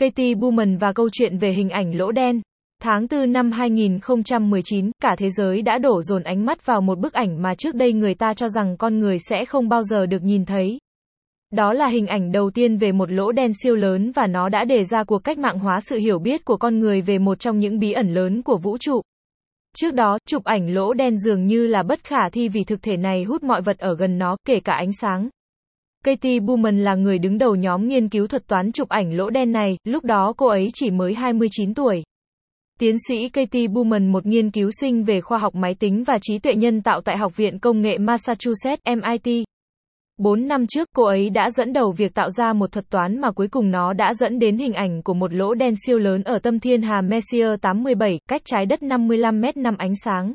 Katie Bowman và câu chuyện về hình ảnh lỗ đen. Tháng 4 năm 2019, cả thế giới đã đổ dồn ánh mắt vào một bức ảnh mà trước đây người ta cho rằng con người sẽ không bao giờ được nhìn thấy. Đó là hình ảnh đầu tiên về một lỗ đen siêu lớn và nó đã đề ra cuộc cách mạng hóa sự hiểu biết của con người về một trong những bí ẩn lớn của vũ trụ. Trước đó, chụp ảnh lỗ đen dường như là bất khả thi vì thực thể này hút mọi vật ở gần nó, kể cả ánh sáng. Katie Bowman là người đứng đầu nhóm nghiên cứu thuật toán chụp ảnh lỗ đen này, lúc đó cô ấy chỉ mới 29 tuổi. Tiến sĩ Katie Bowman một nghiên cứu sinh về khoa học máy tính và trí tuệ nhân tạo tại Học viện Công nghệ Massachusetts, MIT. 4 năm trước, cô ấy đã dẫn đầu việc tạo ra một thuật toán mà cuối cùng nó đã dẫn đến hình ảnh của một lỗ đen siêu lớn ở tâm thiên hà Messier 87, cách trái đất 55 mét năm ánh sáng.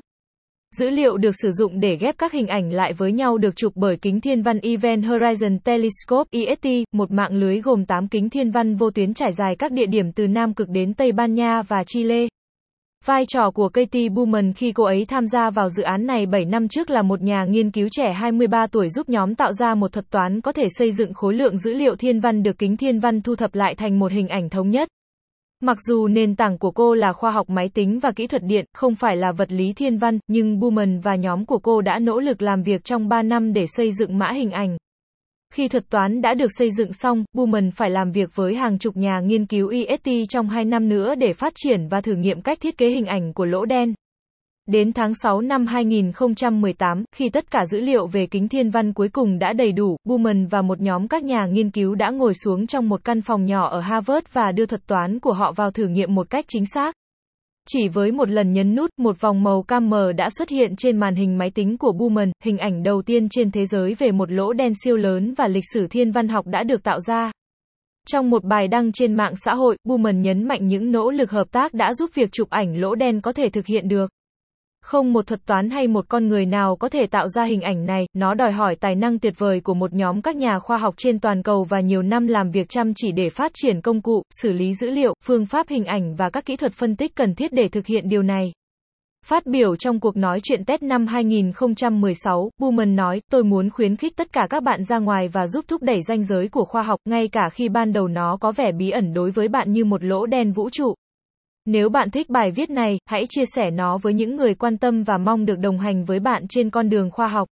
Dữ liệu được sử dụng để ghép các hình ảnh lại với nhau được chụp bởi kính thiên văn Event Horizon Telescope EST, một mạng lưới gồm 8 kính thiên văn vô tuyến trải dài các địa điểm từ Nam Cực đến Tây Ban Nha và Chile. Vai trò của Katie Bowman khi cô ấy tham gia vào dự án này 7 năm trước là một nhà nghiên cứu trẻ 23 tuổi giúp nhóm tạo ra một thuật toán có thể xây dựng khối lượng dữ liệu thiên văn được kính thiên văn thu thập lại thành một hình ảnh thống nhất. Mặc dù nền tảng của cô là khoa học máy tính và kỹ thuật điện, không phải là vật lý thiên văn, nhưng Buman và nhóm của cô đã nỗ lực làm việc trong 3 năm để xây dựng mã hình ảnh. Khi thuật toán đã được xây dựng xong, Buman phải làm việc với hàng chục nhà nghiên cứu EST trong 2 năm nữa để phát triển và thử nghiệm cách thiết kế hình ảnh của lỗ đen. Đến tháng 6 năm 2018, khi tất cả dữ liệu về kính thiên văn cuối cùng đã đầy đủ, Buman và một nhóm các nhà nghiên cứu đã ngồi xuống trong một căn phòng nhỏ ở Harvard và đưa thuật toán của họ vào thử nghiệm một cách chính xác. Chỉ với một lần nhấn nút, một vòng màu cam mờ đã xuất hiện trên màn hình máy tính của Buman, hình ảnh đầu tiên trên thế giới về một lỗ đen siêu lớn và lịch sử thiên văn học đã được tạo ra. Trong một bài đăng trên mạng xã hội, Buman nhấn mạnh những nỗ lực hợp tác đã giúp việc chụp ảnh lỗ đen có thể thực hiện được. Không một thuật toán hay một con người nào có thể tạo ra hình ảnh này, nó đòi hỏi tài năng tuyệt vời của một nhóm các nhà khoa học trên toàn cầu và nhiều năm làm việc chăm chỉ để phát triển công cụ, xử lý dữ liệu, phương pháp hình ảnh và các kỹ thuật phân tích cần thiết để thực hiện điều này. Phát biểu trong cuộc nói chuyện Tết năm 2016, Buman nói, tôi muốn khuyến khích tất cả các bạn ra ngoài và giúp thúc đẩy ranh giới của khoa học, ngay cả khi ban đầu nó có vẻ bí ẩn đối với bạn như một lỗ đen vũ trụ. Nếu bạn thích bài viết này, hãy chia sẻ nó với những người quan tâm và mong được đồng hành với bạn trên con đường khoa học.